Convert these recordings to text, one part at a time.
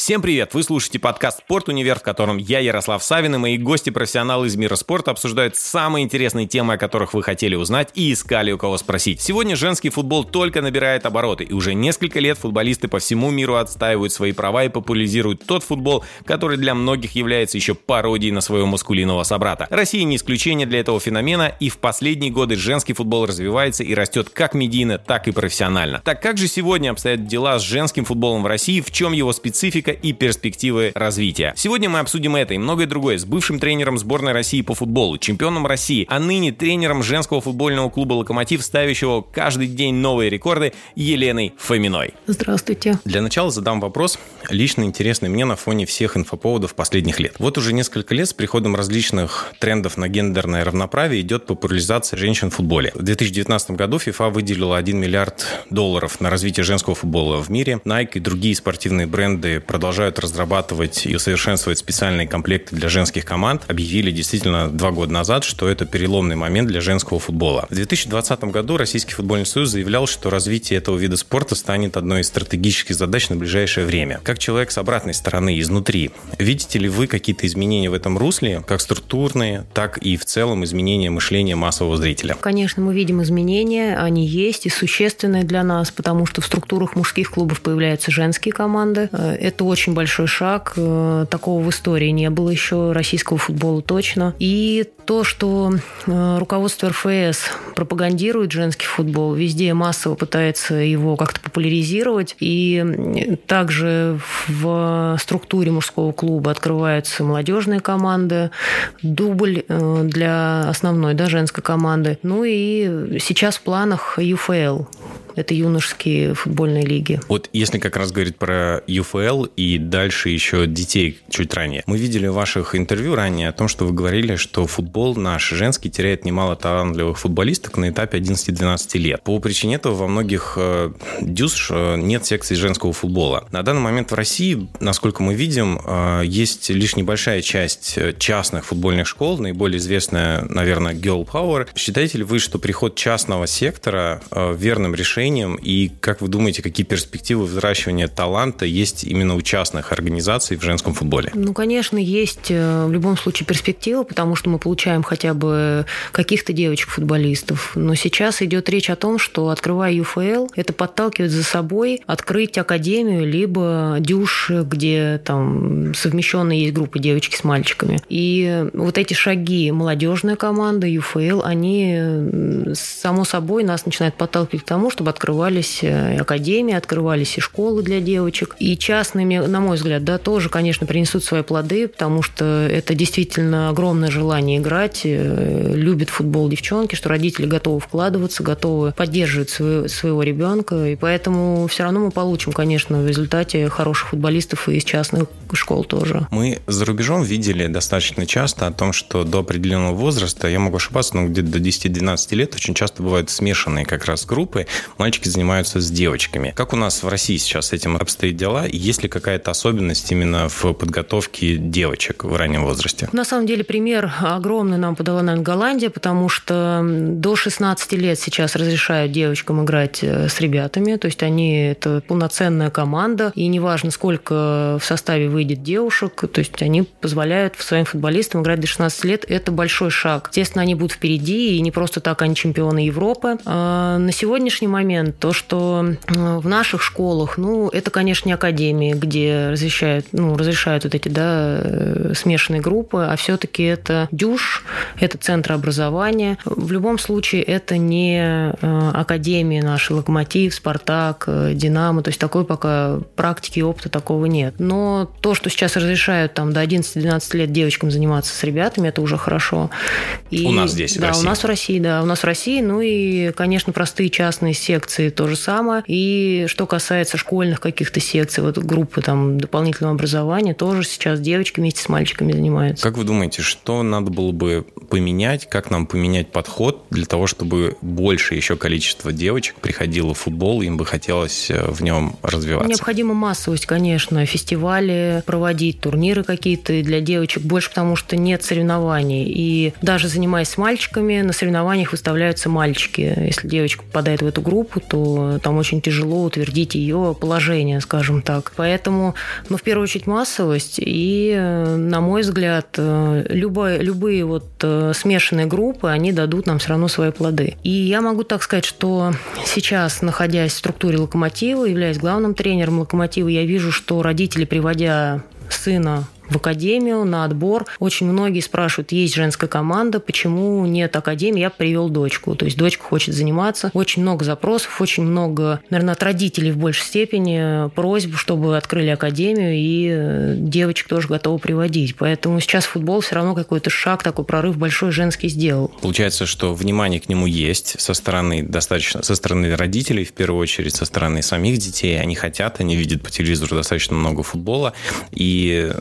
Всем привет! Вы слушаете подкаст «Спорт Универ», в котором я, Ярослав Савин, и мои гости-профессионалы из мира спорта обсуждают самые интересные темы, о которых вы хотели узнать и искали у кого спросить. Сегодня женский футбол только набирает обороты, и уже несколько лет футболисты по всему миру отстаивают свои права и популяризируют тот футбол, который для многих является еще пародией на своего маскулинного собрата. Россия не исключение для этого феномена, и в последние годы женский футбол развивается и растет как медийно, так и профессионально. Так как же сегодня обстоят дела с женским футболом в России, в чем его специфика экономика и перспективы развития. Сегодня мы обсудим это и многое другое с бывшим тренером сборной России по футболу, чемпионом России, а ныне тренером женского футбольного клуба «Локомотив», ставящего каждый день новые рекорды Еленой Фоминой. Здравствуйте. Для начала задам вопрос, лично интересный мне на фоне всех инфоповодов последних лет. Вот уже несколько лет с приходом различных трендов на гендерное равноправие идет популяризация женщин в футболе. В 2019 году FIFA выделила 1 миллиард долларов на развитие женского футбола в мире. Nike и другие спортивные бренды продолжают разрабатывать и усовершенствовать специальные комплекты для женских команд, объявили действительно два года назад, что это переломный момент для женского футбола. В 2020 году Российский футбольный союз заявлял, что развитие этого вида спорта станет одной из стратегических задач на ближайшее время. Как человек с обратной стороны, изнутри, видите ли вы какие-то изменения в этом русле, как структурные, так и в целом изменения мышления массового зрителя? Конечно, мы видим изменения, они есть и существенные для нас, потому что в структурах мужских клубов появляются женские команды. Э, это очень большой шаг. Э, такого в истории не было еще, российского футбола точно. И то, что э, руководство РФС пропагандирует женский футбол, везде массово пытается его как-то популяризировать. И также в структуре мужского клуба открываются молодежные команды, дубль э, для основной да, женской команды. Ну и сейчас в планах ЮФЛ это юношеские футбольные лиги. Вот если как раз говорить про ЮФЛ и дальше еще детей чуть ранее. Мы видели в ваших интервью ранее о том, что вы говорили, что футбол наш женский теряет немало талантливых футболисток на этапе 11-12 лет. По причине этого во многих э, дюс э, нет секций женского футбола. На данный момент в России, насколько мы видим, э, есть лишь небольшая часть частных футбольных школ, наиболее известная, наверное, Girl Power. Считаете ли вы, что приход частного сектора верным решением решением? И как вы думаете, какие перспективы взращивания таланта есть именно у частных организаций в женском футболе? Ну, конечно, есть э, в любом случае перспектива, потому что мы получаем хотя бы каких-то девочек-футболистов. Но сейчас идет речь о том, что открывая ЮФЛ, это подталкивает за собой открыть академию, либо дюш, где там совмещенные есть группы девочки с мальчиками. И вот эти шаги молодежная команда, ЮФЛ, они само собой нас начинают подталкивать к тому, чтобы открывались э, академии, открывались и школы для девочек. И частными, на мой взгляд, да, тоже, конечно, принесут свои плоды, потому что это действительно огромное желание играть, э, любят футбол девчонки, что родители готовы вкладываться, готовы поддерживать своего, своего ребенка, и поэтому все равно мы получим, конечно, в результате хороших футболистов и из частных школ тоже. Мы за рубежом видели достаточно часто о том, что до определенного возраста, я могу ошибаться, но где-то до 10-12 лет очень часто бывают смешанные как раз группы, мальчики занимаются с девочками. Как у нас в России сейчас с этим обстоит дела? Есть ли какая-то особенность именно в подготовке девочек в раннем возрасте? На самом деле пример огромный нам подала, наверное, Голландия, потому что до 16 лет сейчас разрешают девочкам играть э, с ребятами, то есть они это полноценная команда, и неважно, сколько в составе выйдет девушек, то есть они позволяют своим футболистам играть до 16 лет. Это большой шаг. Естественно, они будут впереди, и не просто так они чемпионы Европы. А на сегодняшний момент момент, то, что э, в наших школах, ну, это, конечно, не академии, где разрешают, ну, разрешают вот эти, да, э, смешанные группы, а все-таки это дюш, это центр образования. В любом случае, это не э, академии наши, Локомотив, Спартак, Динамо, то есть такой пока практики и опыта такого нет. Но то, что сейчас разрешают там до 11-12 лет девочкам заниматься с ребятами, это уже хорошо. И, у нас здесь, да, в России. у нас в России, да, у нас в России, ну и, конечно, простые частные секции секции то же самое. И что касается школьных каких-то секций, вот группы там дополнительного образования, тоже сейчас девочки вместе с мальчиками занимаются. Как вы думаете, что надо было бы поменять, как нам поменять подход для того, чтобы больше еще количество девочек приходило в футбол, им бы хотелось э, в нем развиваться? Необходима массовость, конечно, фестивали проводить, турниры какие-то для девочек больше, потому что нет соревнований. И даже занимаясь с мальчиками, на соревнованиях выставляются мальчики. Если девочка попадает в эту группу, группу, то там очень тяжело утвердить ее положение, скажем так. Поэтому, ну, в первую очередь, массовость. И, на мой взгляд, любые, любые вот смешанные группы, они дадут нам все равно свои плоды. И я могу так сказать, что сейчас, находясь в структуре локомотива, являясь главным тренером локомотива, я вижу, что родители, приводя сына в академию на отбор. Очень многие спрашивают, есть женская команда, почему нет академии? Я привел дочку. То есть дочка хочет заниматься. Очень много запросов, очень много, наверное, от родителей в большей степени просьб, чтобы открыли академию, и э, девочек тоже готовы приводить. Поэтому сейчас футбол все равно какой-то шаг, такой прорыв большой женский сделал. Получается, что внимание к нему есть со стороны достаточно, со стороны родителей, в первую очередь, со стороны самих детей. Они хотят, они видят по телевизору достаточно много футбола, и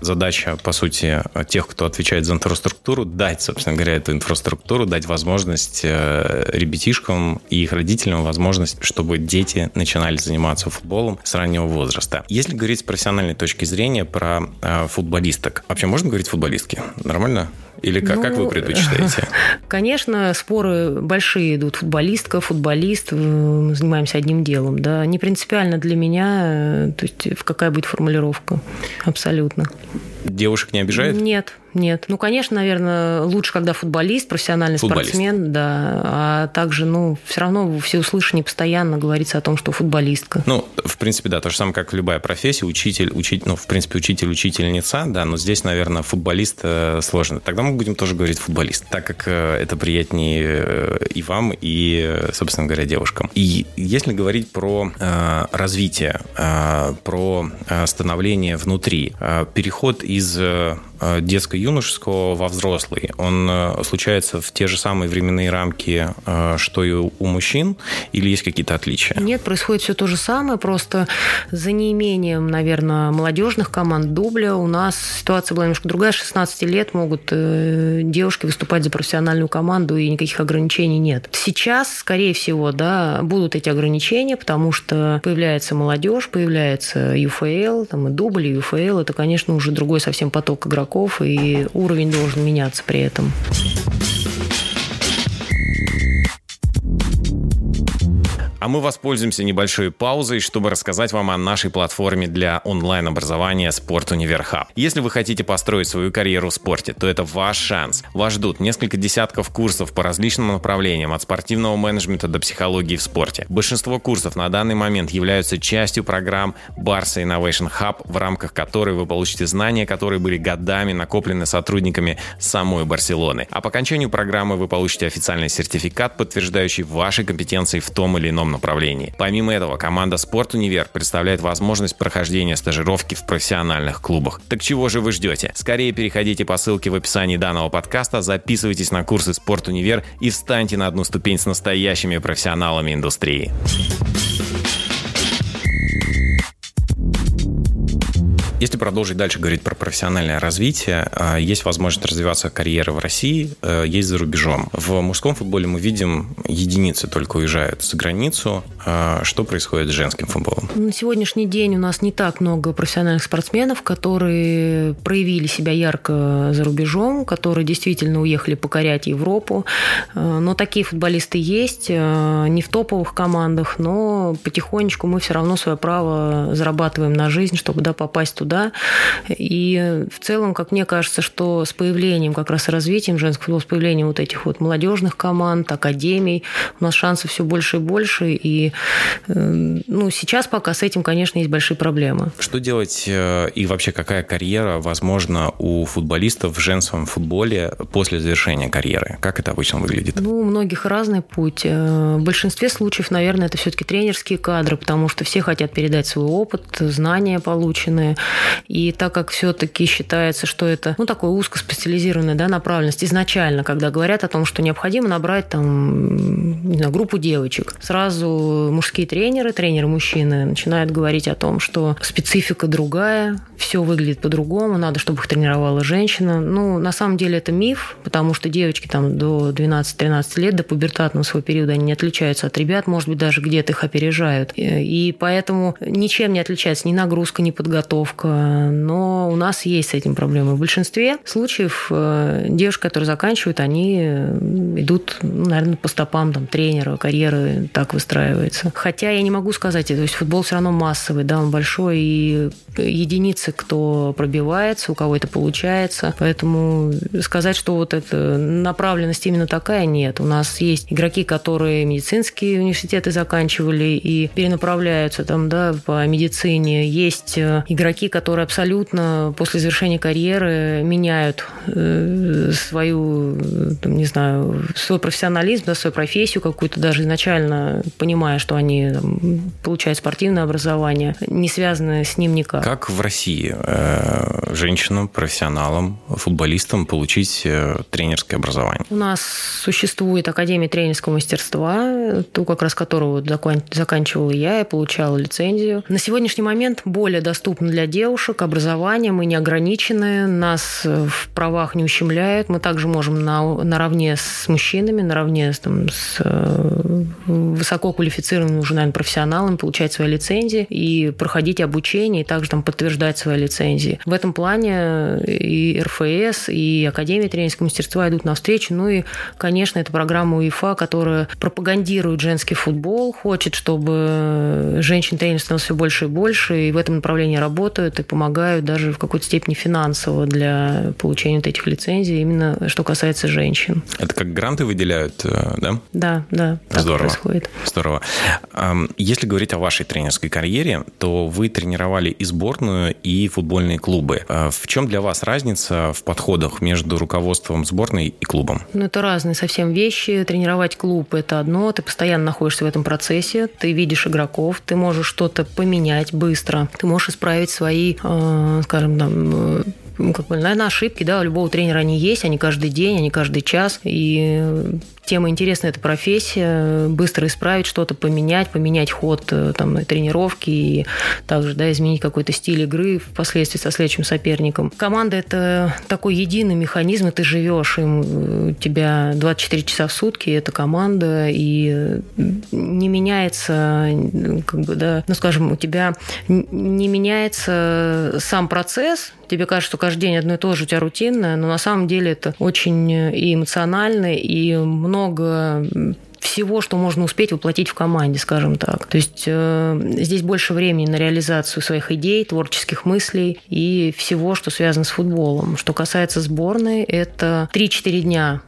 задача, по сути, тех, кто отвечает за инфраструктуру, дать, собственно говоря, эту инфраструктуру, дать возможность э, ребятишкам и их родителям возможность, чтобы дети начинали заниматься футболом с раннего возраста. Если говорить с профессиональной точки зрения про э, футболисток, вообще можно говорить футболистки? Нормально? Или как, ну, как вы ну, предпочитаете? Конечно, споры большие идут. Футболистка, футболист, мы занимаемся одним делом. Да. Не принципиально для меня, то есть какая будет формулировка. Абсолютно. Девушек не обижает? Нет, нет. Ну, конечно, наверное, лучше, когда футболист, профессиональный футболист. спортсмен, да. А также, ну, все равно все услышания постоянно говорится о том, что футболистка. Ну, в принципе, да, то же самое, как любая профессия, учитель, учитель, ну, в принципе, учитель, учительница, да, но здесь, наверное, футболист э, сложно. Тогда мы будем тоже говорить футболист, так как э, это приятнее э, и вам, и, собственно говоря, девушкам. И если говорить про э, развитие, э, про становление внутри, э, переход из детско-юношеского во взрослый, он э, случается в те же самые временные рамки, э, что и у мужчин, или есть какие-то отличия? Нет, происходит все то же самое, просто за неимением, наверное, молодежных команд дубля у нас ситуация была немножко другая. 16 лет могут девушки выступать за профессиональную команду, и никаких ограничений нет. Сейчас, скорее всего, да, будут эти ограничения, потому что появляется молодежь, появляется ЮФЛ, там и дубль, и ЮФЛ. Это, конечно, уже другой совсем поток игроков игроков, и уровень должен меняться при этом. А мы воспользуемся небольшой паузой, чтобы рассказать вам о нашей платформе для онлайн-образования Спорт Универ Хаб. Если вы хотите построить свою карьеру в спорте, то это ваш шанс. Вас ждут несколько десятков курсов по различным направлениям, от спортивного менеджмента до психологии в спорте. Большинство курсов на данный момент являются частью программ Barça Innovation Hub, в рамках которой вы получите знания, которые были годами накоплены сотрудниками самой Барселоны. А по окончанию программы вы получите официальный сертификат, подтверждающий ваши компетенции в том или ином направлении. Помимо этого, команда Спорт Универ представляет возможность прохождения стажировки в профессиональных клубах. Так чего же вы ждете? Скорее переходите по ссылке в описании данного подкаста, записывайтесь на курсы Спорт Универ и встаньте на одну ступень с настоящими профессионалами индустрии. Если продолжить дальше говорить про профессиональное развитие, а, есть возможность развиваться карьеры в России, э, есть за рубежом. В мужском футболе мы видим, единицы только уезжают за границу. А, что происходит с женским футболом? На сегодняшний день у нас не так много профессиональных спортсменов, которые проявили себя ярко за рубежом, которые действительно уехали покорять Европу. А, но такие футболисты есть, не в топовых командах, но потихонечку мы все равно свое право зарабатываем на жизнь, чтобы да, попасть туда, да, и в целом, как мне кажется, что с появлением, как раз и развитием женского футбола, с появлением вот этих вот молодежных команд, академий, у нас шансов все больше и больше, и э, ну, сейчас пока с этим, конечно, есть большие проблемы. Что делать э, и вообще какая карьера возможна у футболистов в женском футболе после завершения карьеры? Как это обычно выглядит? Ну, у многих разный путь. Э, в большинстве случаев, наверное, это все-таки тренерские кадры, потому что все хотят передать свой опыт, знания полученные. И так как все-таки считается, что это ну, такой узкоспециализированная да, направленность изначально, когда говорят о том, что необходимо набрать там, не знаю, группу девочек, сразу мужские тренеры, тренеры-мужчины начинают говорить о том, что специфика другая, все выглядит по-другому, надо, чтобы их тренировала женщина. Ну, на самом деле это миф, потому что девочки там до 12-13 лет, до пубертатного своего периода, они не отличаются от ребят, может быть, даже где-то их опережают. И поэтому ничем не отличается ни нагрузка, ни подготовка. Но у нас есть с этим проблемы. В большинстве случаев э, девушки, которые заканчивают, они идут, ну, наверное, по стопам там, тренера, карьеры так выстраивается. Хотя я не могу сказать, то есть футбол все равно массовый, да, он большой, и единицы, кто пробивается, у кого это получается. Поэтому сказать, что вот эта направленность именно такая, нет. У нас есть игроки, которые медицинские университеты заканчивали и перенаправляются там, да, по медицине. Есть э, игроки, которые абсолютно после завершения карьеры меняют э, свою, там, не знаю, свой профессионализм, да, свою профессию какую-то, даже изначально понимая, что они там, получают спортивное образование, не связанное с ним никак. Как в России э, женщинам, профессионалам, футболистам получить э, тренерское образование? У нас существует Академия тренерского мастерства, ту как раз которую заканчивала я и получала лицензию. На сегодняшний момент более доступно для девушек образование, мы не ограничены, нас в правах не ущемляют, мы также можем на, наравне с мужчинами, наравне там, с э, высококвалифицированными уже, наверное, профессионалами получать свои лицензии и проходить обучение, и также там подтверждать свои лицензии. В этом плане и РФС, и Академия тренерского мастерства идут навстречу. Ну и, конечно, это программа УЕФА, которая пропагандирует женский футбол, хочет, чтобы женщин-тренеров становилось все больше и больше, и в этом направлении работают и помогают даже в какой-то степени финансово для получения вот этих лицензий, именно что касается женщин. Это как гранты выделяют, э, да? Да, да. Здорово. происходит. Здорово. Если говорить о вашей тренерской карьере, то вы тренировали и сборную, и футбольные клубы. А в чем для вас разница в подходах между руководством сборной и клубом? Ну, это разные совсем вещи. Тренировать клуб – это одно. Ты постоянно находишься в этом процессе. Ты видишь игроков, ты можешь что-то поменять быстро. Ты можешь исправить свои, э, скажем, там, э, как бы, наверное, ошибки, да, у любого тренера они есть, они каждый день, они каждый час, и тема интересная, эта профессия, быстро исправить что-то, поменять, поменять ход э, там, тренировки и также да, изменить какой-то стиль игры впоследствии со следующим соперником. Команда – это такой единый механизм, и ты живешь, им, э, у тебя 24 часа в сутки, это команда, и не меняется, как бы, да, ну, скажем, у тебя не меняется сам процесс, тебе кажется, что каждый день одно и то же, у тебя рутинное, но на самом деле это очень и эмоционально, и много много всего, что можно успеть воплотить в команде, скажем так. То есть э, здесь больше времени на реализацию своих идей, творческих мыслей и всего, что связано с футболом. Что касается сборной, это 3-4 дня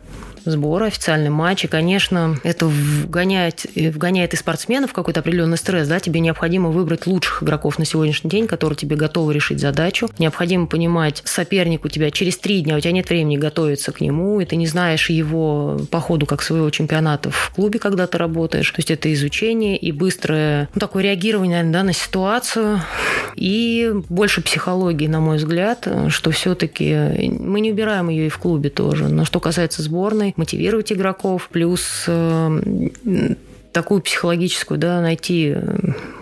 сбора, официальный матч. И, конечно, это вгоняет, вгоняет и спортсменов в какой-то определенный стресс. Да? Тебе необходимо выбрать лучших игроков на сегодняшний день, которые тебе готовы решить задачу. Необходимо понимать, соперник у тебя через три дня, у тебя нет времени готовиться к нему, и ты не знаешь его по ходу как своего чемпионата в клубе, когда ты работаешь. То есть это изучение и быстрое ну, такое реагирование наверное, да, на ситуацию. И больше психологии, на мой взгляд, что все-таки мы не убираем ее и в клубе тоже. Но что касается сборной, мотивировать игроков, плюс э, такую психологическую, да, найти,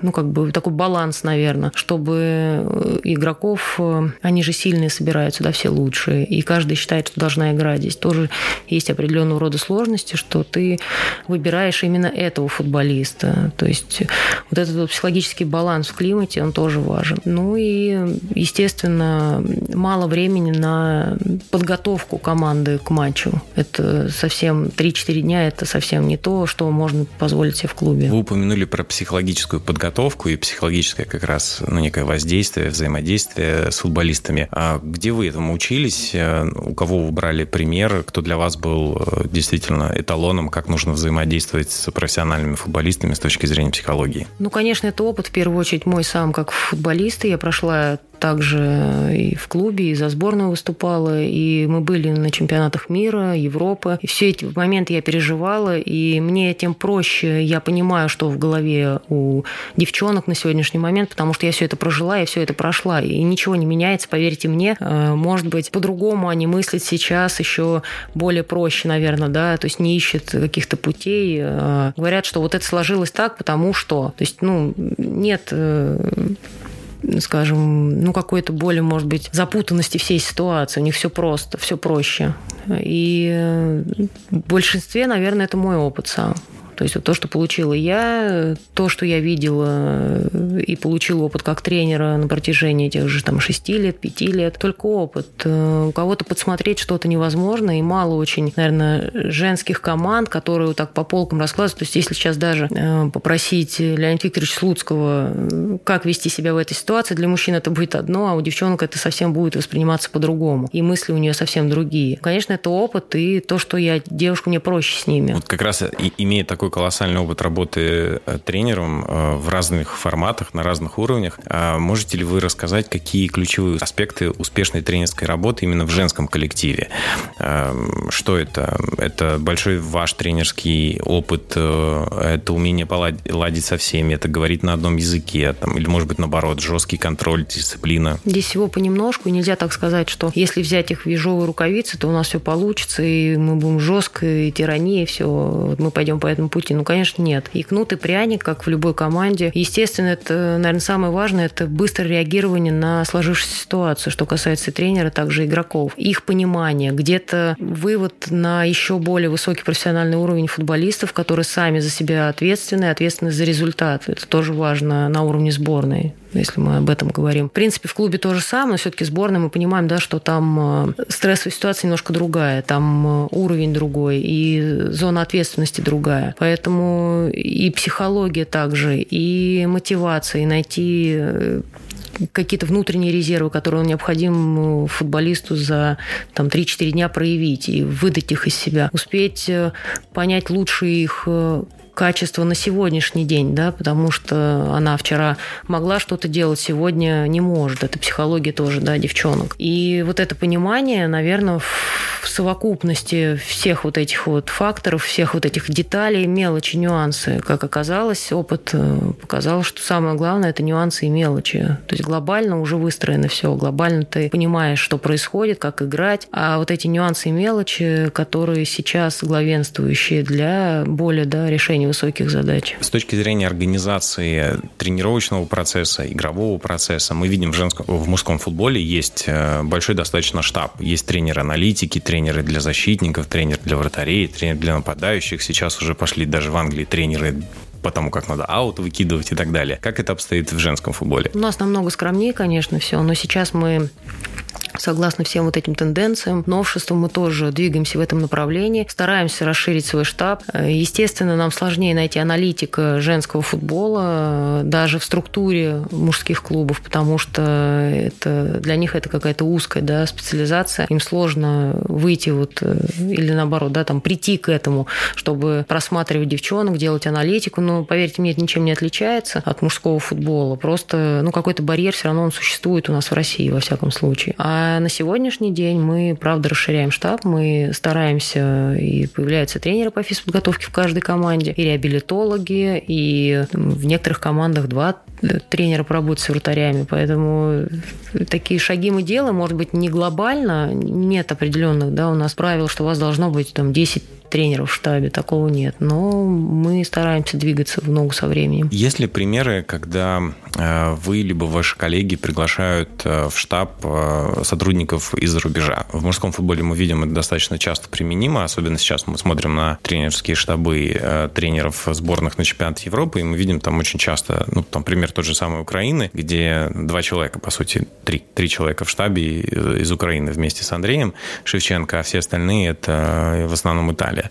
ну, как бы такой баланс, наверное, чтобы э, игроков, э, они же сильные собираются, да, все лучшие, и каждый считает, что должна играть. Здесь тоже есть определенного рода сложности, что ты выбираешь именно этого футболиста. То есть вот этот вот психологический баланс в климате, он тоже важен. Ну и, естественно, мало времени на подготовку команды к матчу. Это совсем 3-4 дня, это совсем не то, что можно позволить позволить себе в клубе. Вы упомянули про психологическую подготовку и психологическое как раз ну, некое воздействие, взаимодействие с футболистами. А где вы этому учились? Э, у кого вы брали пример? Кто для вас был э, действительно эталоном? Как нужно взаимодействовать с профессиональными футболистами с точки зрения психологии? Ну, конечно, это опыт, в первую очередь, мой сам как футболист. Я прошла также и в клубе, и за сборную выступала, и мы были на чемпионатах мира, Европы. И все эти моменты я переживала, и мне тем проще, я понимаю, что в голове у девчонок на сегодняшний момент, потому что я все это прожила, я все это прошла, и ничего не меняется, поверьте мне. Э, может быть, по-другому они мыслят сейчас еще более проще, наверное, да, то есть не ищут каких-то путей. Э, говорят, что вот это сложилось так, потому что, то есть, ну, нет э, скажем, ну, какой-то более, может быть, запутанности всей ситуации. У них все просто, все проще. И в большинстве, наверное, это мой опыт сам. То есть вот то, что получила я, то, что я видела и получила опыт как тренера на протяжении этих же там 6 лет, 5 лет, только опыт. Э, у кого-то подсмотреть что-то невозможно, и мало очень, наверное, женских команд, которые вот так по полкам раскладываются. То есть если сейчас даже э, попросить Леонида Викторовича Слуцкого, э, как вести себя в этой ситуации, для мужчин это будет одно, а у девчонок это совсем будет восприниматься по-другому. И мысли у нее совсем другие. Конечно, это опыт и то, что я девушка, мне проще с ними. Вот как раз имея такой такой колоссальный опыт работы э, тренером э, в разных форматах, на разных уровнях. А можете ли вы рассказать, какие ключевые аспекты успешной тренерской работы именно в женском коллективе? Эм, что это? Это большой ваш тренерский опыт, э, это умение поладить со всеми, это говорить на одном языке, там, или, может быть, наоборот, жесткий контроль, дисциплина? Здесь всего понемножку, нельзя так сказать, что если взять их в ежовые рукавицы, то у нас все получится, и мы будем жестко, и тирания, и все, мы пойдем по этому пути? Ну, конечно, нет. И кнут, и пряник, как в любой команде. Естественно, это, наверное, самое важное, это быстрое реагирование на сложившуюся ситуацию, что касается тренера, также игроков. Их понимание, где-то вывод на еще более высокий профессиональный уровень футболистов, которые сами за себя ответственны, ответственны за результат. Это тоже важно на уровне сборной если мы об этом говорим. В принципе, в клубе то же самое, но все-таки сборная мы понимаем, да, что там э, стрессовая ситуация немножко другая, там э, уровень другой и зона ответственности другая. Поэтому и психология также, и мотивация, и найти э, какие-то внутренние резервы, которые необходим футболисту за там, 3-4 дня проявить и выдать их из себя. Успеть понять лучше их качество на сегодняшний день, да, потому что она вчера могла что-то делать, сегодня не может. Это психология тоже, да, девчонок. И вот это понимание, наверное, в совокупности всех вот этих вот факторов, всех вот этих деталей, мелочи, нюансы, как оказалось, опыт э, показал, что самое главное – это нюансы и мелочи. То есть глобально уже выстроено все, глобально ты понимаешь, что происходит, как играть, а вот эти нюансы и мелочи, которые сейчас главенствующие для более да, решения высоких задач. С точки зрения организации тренировочного процесса, игрового процесса, мы видим в, женском, в мужском футболе есть э, большой достаточно штаб. Есть тренеры-аналитики, тренеры для защитников, тренер для вратарей, тренер для нападающих. Сейчас уже пошли даже в Англии тренеры по тому, как надо аут выкидывать и так далее. Как это обстоит в женском футболе? У нас намного скромнее, конечно, все, но сейчас мы Согласно всем вот этим тенденциям, новшествам мы тоже двигаемся в этом направлении, стараемся расширить свой штаб. Естественно, нам сложнее найти аналитика женского футбола даже в структуре мужских клубов, потому что это, для них это какая-то узкая да, специализация. Им сложно выйти вот, э, или наоборот, да, там, прийти к этому, чтобы просматривать девчонок, делать аналитику. Но, поверьте мне, это ничем не отличается от мужского футбола. Просто ну, какой-то барьер все равно он существует у нас в России, во всяком случае. А а на сегодняшний день мы, правда, расширяем штаб, мы стараемся, и появляются тренеры по физподготовке в каждой команде, и реабилитологи, и в некоторых командах два тренера поработать с вратарями, поэтому такие шаги мы делаем, может быть, не глобально, нет определенных, да, у нас правил, что у вас должно быть там 10 тренеров в штабе, такого нет. Но мы стараемся двигаться в ногу со временем. Есть ли примеры, когда э, вы либо ваши коллеги приглашают э, в штаб э, сотрудников из-за рубежа? В мужском футболе мы видим это достаточно часто применимо, особенно сейчас мы смотрим на тренерские штабы тренеров сборных на чемпионат Европы, и мы видим там очень часто, ну, там пример тот же самый Украины, где два человека, по сути, три, три человека в штабе из Украины вместе с Андреем Шевченко, а все остальные это в основном Италия далее.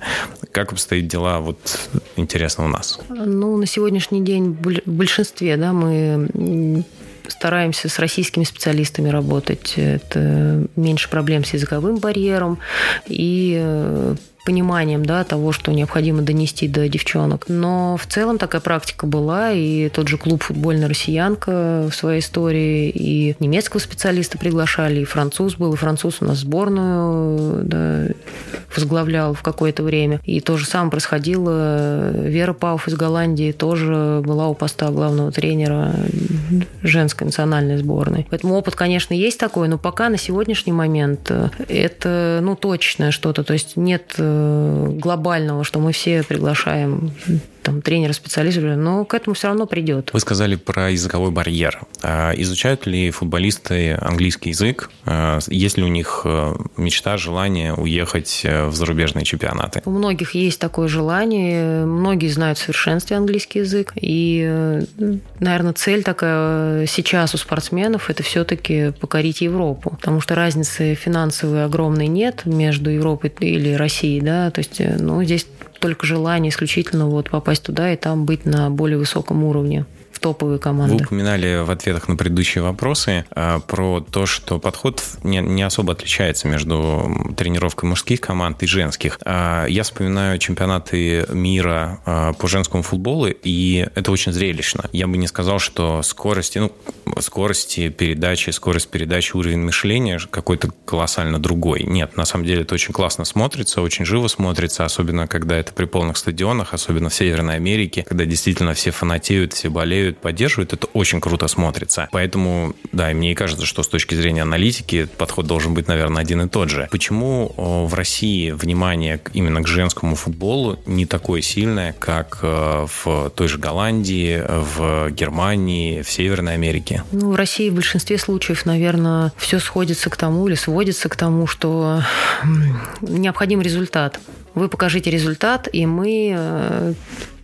Как обстоят дела, вот интересно у нас? Ну, на сегодняшний день в большинстве, да, мы стараемся с российскими специалистами работать. Это меньше проблем с языковым барьером и э, пониманием да, того, что необходимо донести до девчонок. Но в целом такая практика была, и тот же клуб «Футбольная россиянка» в своей истории, и немецкого специалиста приглашали, и француз был, и француз у нас сборную да, возглавлял в какое-то время. И то же самое происходило. Вера Пауф из Голландии тоже была у поста главного тренера женской национальной сборной. Поэтому опыт, конечно, есть такой, но пока на сегодняшний момент это ну, точное что-то. То есть нет э, глобального, что мы все приглашаем там, тренера, специалиста, но к этому все равно придет. Вы сказали про языковой барьер. А изучают ли футболисты английский язык? А есть ли у них э, мечта, желание уехать э, в зарубежные чемпионаты? У многих есть такое желание. Многие знают в совершенстве английский язык. И, э, наверное, цель такая сейчас у спортсменов – это все-таки покорить Европу. Потому что разницы финансовой огромной нет между Европой или Россией. Да? То есть ну, здесь только желание исключительно вот попасть туда и там быть на более высоком уровне в топовые команды. Вы упоминали в ответах на предыдущие вопросы э, про то, что подход не, не особо отличается между тренировкой мужских команд и женских. Э, я вспоминаю чемпионаты мира э, по женскому футболу, и это очень зрелищно. Я бы не сказал, что скорости, ну, скорости передачи, скорость передачи, уровень мышления какой-то колоссально другой. Нет, на самом деле это очень классно смотрится, очень живо смотрится, особенно когда это при полных стадионах, особенно в Северной Америке, когда действительно все фанатеют, все болеют, болеют, поддерживают, это очень круто смотрится. Поэтому, да, мне кажется, что с точки зрения аналитики подход должен быть, наверное, один и тот же. Почему в России внимание именно к женскому футболу не такое сильное, как э, в той же Голландии, в Германии, в Северной Америке? Ну, в России в большинстве случаев, наверное, все сходится к тому или сводится к тому, что необходим результат. Вы покажите результат, и мы э,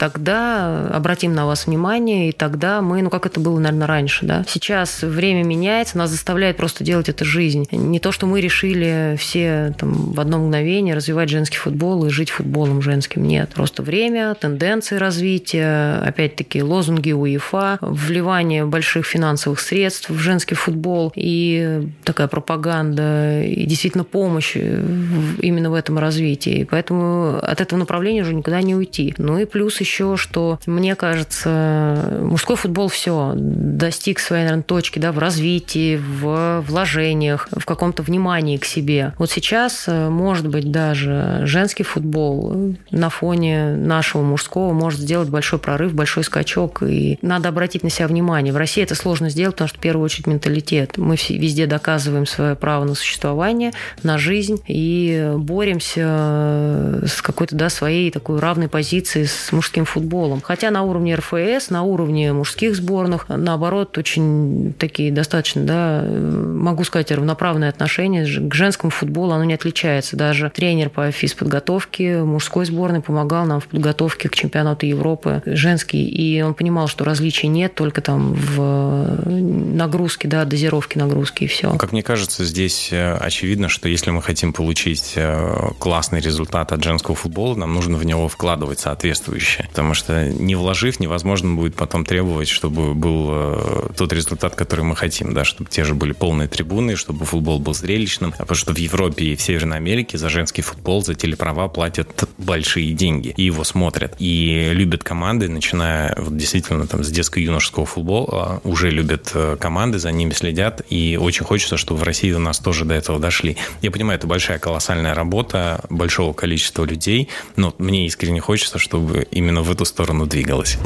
тогда обратим на вас внимание, и тогда мы, ну как это было, наверное, раньше, да. Сейчас время меняется, нас заставляет просто делать это жизнь. Не то, что мы решили все там в одно мгновение развивать женский футбол и жить футболом женским. Нет, просто время, тенденции развития, опять-таки лозунги УЕФА, вливание больших финансовых средств в женский футбол и такая пропаганда и действительно помощь именно в этом развитии. Поэтому от этого направления уже никуда не уйти. Ну и плюс еще еще, что мне кажется, мужской футбол все достиг своей, наверное, точки да, в развитии, в вложениях, в каком-то внимании к себе. Вот сейчас, э, может быть, даже женский футбол на фоне нашего мужского может сделать большой прорыв, большой скачок, и надо обратить на себя внимание. В России это сложно сделать, потому что в первую очередь менталитет. Мы везде доказываем свое право на существование, на жизнь и боремся с какой-то да, своей такой равной позицией с мужским женским футболом. Хотя на уровне РФС, на уровне мужских сборных, наоборот, очень такие достаточно, да, могу сказать, равноправные отношения к женскому футболу, оно не отличается. Даже тренер по физподготовке мужской сборной помогал нам в подготовке к чемпионату Европы женский, и он понимал, что различий нет, только там в нагрузке, да, дозировке нагрузки и все. Как мне кажется, здесь э, очевидно, что если мы хотим получить э, классный результат от женского футбола, нам нужно в него вкладывать соответствующее потому что не вложив, невозможно будет потом требовать, чтобы был э, тот результат, который мы хотим, да, чтобы те же были полные трибуны, чтобы футбол был зрелищным, а потому что в Европе и в Северной Америке за женский футбол, за телеправа платят большие деньги, и его смотрят, и любят команды, начиная вот действительно там с детско-юношеского футбола, уже любят э, команды, за ними следят, и очень хочется, чтобы в России у нас тоже до этого дошли. Я понимаю, это большая колоссальная работа большого количества людей, но мне искренне хочется, чтобы именно в эту сторону двигалась.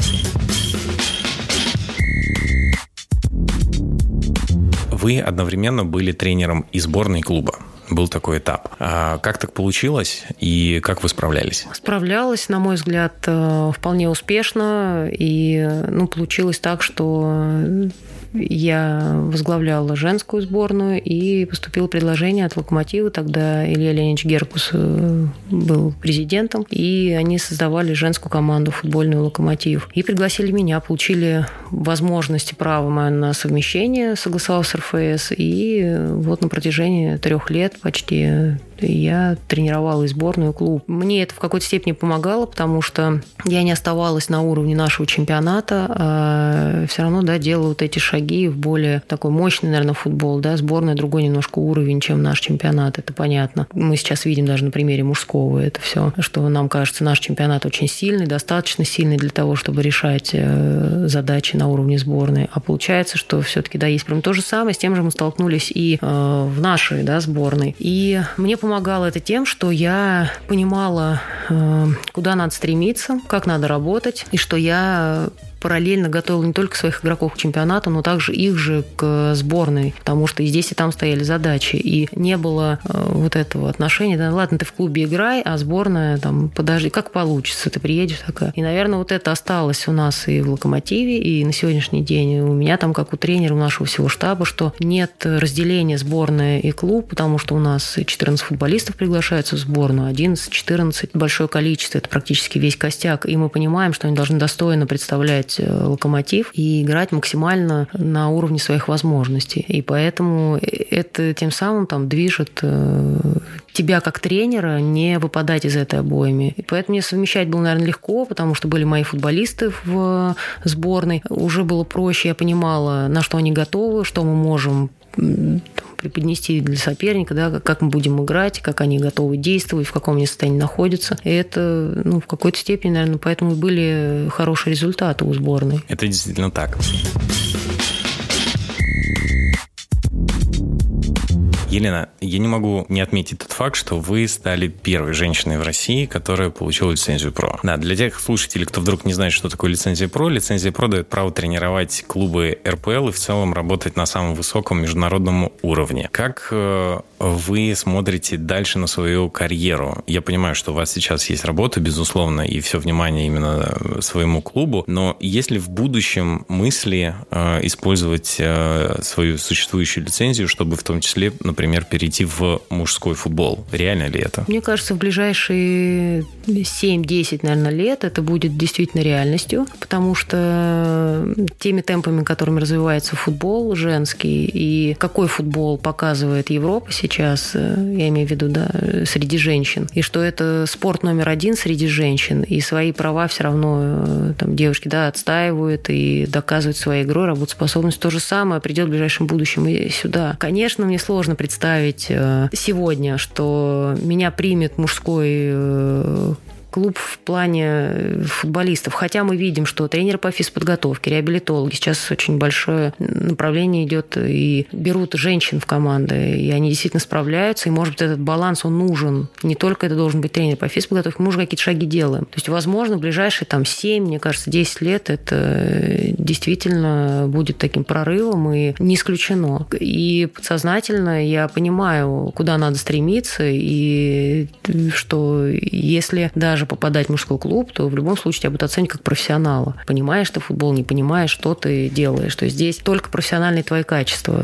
Вы одновременно были тренером и сборной клуба был такой этап. А как так получилось и как вы справлялись? Справлялась, на мой взгляд, э, вполне успешно. И ну, получилось так, что я возглавляла женскую сборную, и поступило предложение от «Локомотива». Тогда Илья Леонидович Геркус э, был президентом, и они создавали женскую команду футбольную «Локомотив». И пригласили меня, получили возможность и право мое на совмещение, согласовав с РФС, и вот на протяжении трех лет почти я тренировала и сборную, и клуб. Мне это в какой-то степени помогало, потому что я не оставалась на уровне нашего чемпионата, а все равно да, делала вот эти шаги в более такой мощный, наверное, футбол. Да, сборная другой немножко уровень, чем наш чемпионат, это понятно. Мы сейчас видим даже на примере мужского это все, что нам кажется, наш чемпионат очень сильный, достаточно сильный для того, чтобы решать э, задачи на уровне сборной. А получается, что все-таки, да, есть прям то же самое, с тем же мы столкнулись и э, в нашей да, сборной. И мне помогало помогало это тем, что я понимала, э, куда надо стремиться, как надо работать, и что я параллельно готовил не только своих игроков к чемпионату, но также их же к сборной, потому что и здесь, и там стояли задачи. И не было э, вот этого отношения, да, ладно, ты в клубе играй, а сборная там, подожди, как получится, ты приедешь такая. И, наверное, вот это осталось у нас и в «Локомотиве», и на сегодняшний день у меня там, как у тренера у нашего всего штаба, что нет разделения сборная и клуб, потому что у нас 14 футболистов приглашаются в сборную, 11-14, большое количество, это практически весь костяк, и мы понимаем, что они должны достойно представлять поддерживать э, локомотив и играть максимально на уровне своих возможностей. И поэтому это тем самым там движет э, тебя как тренера не выпадать из этой обоими. И поэтому мне совмещать было, наверное, легко, потому что были мои футболисты в сборной. Уже было проще, я понимала, на что они готовы, что мы можем преподнести для соперника, да, как мы будем играть, как они готовы действовать, в каком они состоянии находятся. И это, ну, в какой-то степени, наверное, поэтому и были хорошие результаты у сборной. Это действительно так. Елена, я не могу не отметить тот факт, что вы стали первой женщиной в России, которая получила лицензию ПРО. Да, для тех слушателей, кто вдруг не знает, что такое лицензия ПРО, лицензия ПРО дает право тренировать клубы РПЛ и в целом работать на самом высоком международном уровне. Как э, вы смотрите дальше на свою карьеру? Я понимаю, что у вас сейчас есть работа, безусловно, и все внимание именно своему клубу, но есть ли в будущем мысли э, использовать э, свою существующую лицензию, чтобы в том числе, например, например, перейти в мужской футбол. Реально ли это? Мне кажется, в ближайшие 7-10, наверное, лет это будет действительно реальностью, потому что теми темпами, которыми развивается футбол женский, и какой футбол показывает Европа сейчас, э, я имею в виду, да, среди женщин, и что это спорт номер один среди женщин, и свои права все равно э, там девушки, да, отстаивают и доказывают своей игрой работоспособность. То же самое придет в ближайшем будущем и сюда. Конечно, мне сложно представить представить э, сегодня, что меня примет мужской э, клуб в плане э, футболистов. Хотя мы видим, что тренеры по физподготовке, реабилитологи, сейчас очень большое направление идет и берут женщин в команды, и они действительно справляются, и, может быть, этот баланс, он нужен. Не только это должен быть тренер по физподготовке, мы уже какие-то шаги делаем. То есть, возможно, в ближайшие там 7, мне кажется, 10 лет это действительно будет таким прорывом, и не исключено. И подсознательно я понимаю, куда надо стремиться, и что если даже попадать в мужской клуб, то в любом случае тебя будут оценивать как профессионала. Понимаешь ты футбол, не понимаешь, что ты делаешь. То есть здесь только профессиональные твои качества.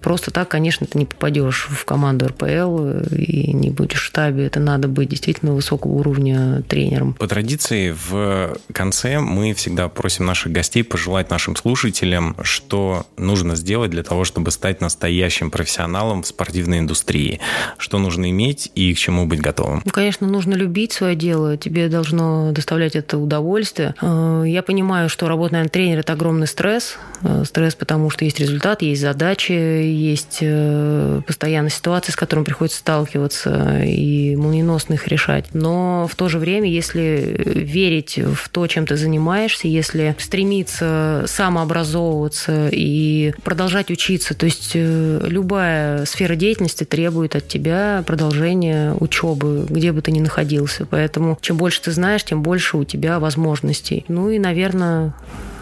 Просто так, конечно, ты не попадешь в команду РПЛ и не будешь в штабе. Это надо быть действительно высокого уровня тренером. По традиции в конце мы всегда просим наших гостей пожелать нашим слушателям, что нужно сделать для того, чтобы стать настоящим профессионалом в спортивной индустрии. Что нужно иметь и к чему быть готовым? Ну, конечно, нужно любить свое дело, тебе должно доставлять это удовольствие. Э, я понимаю, что работа, наверное, тренер – это огромный стресс. Э, стресс, потому что есть результат, есть задачи, есть э, постоянная ситуация, с которой приходится сталкиваться, и молниеносно их решать. Но в то же время, если верить в то, чем ты занимаешься, если стремиться самообразовываться и продолжать учиться, то есть любая сфера деятельности требует от тебя продолжения учебы, где бы ты ни находился. Поэтому чем больше ты знаешь, тем больше у тебя возможностей. Ну и, наверное,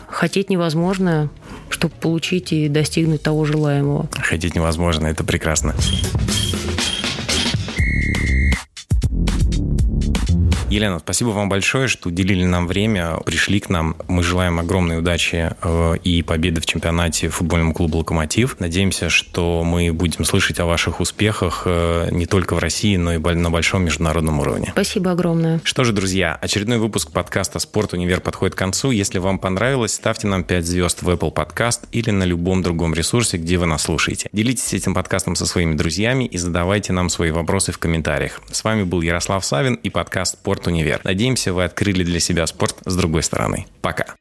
хотеть невозможно, чтобы получить и достигнуть того желаемого. Хотеть невозможно, это прекрасно. Елена, спасибо вам большое, что уделили нам время, пришли к нам. Мы желаем огромной удачи э, и победы в чемпионате футбольному клубу «Локомотив». Надеемся, что мы будем слышать о ваших успехах э, не только в России, но и на большом международном уровне. Спасибо огромное. Что же, друзья, очередной выпуск подкаста «Спорт Универ» подходит к концу. Если вам понравилось, ставьте нам 5 звезд в Apple Podcast или на любом другом ресурсе, где вы нас слушаете. Делитесь этим подкастом со своими друзьями и задавайте нам свои вопросы в комментариях. С вами был Ярослав Савин и подкаст «Спорт Спорт Универ. Надеемся, вы открыли для себя спорт с другой стороны. Пока.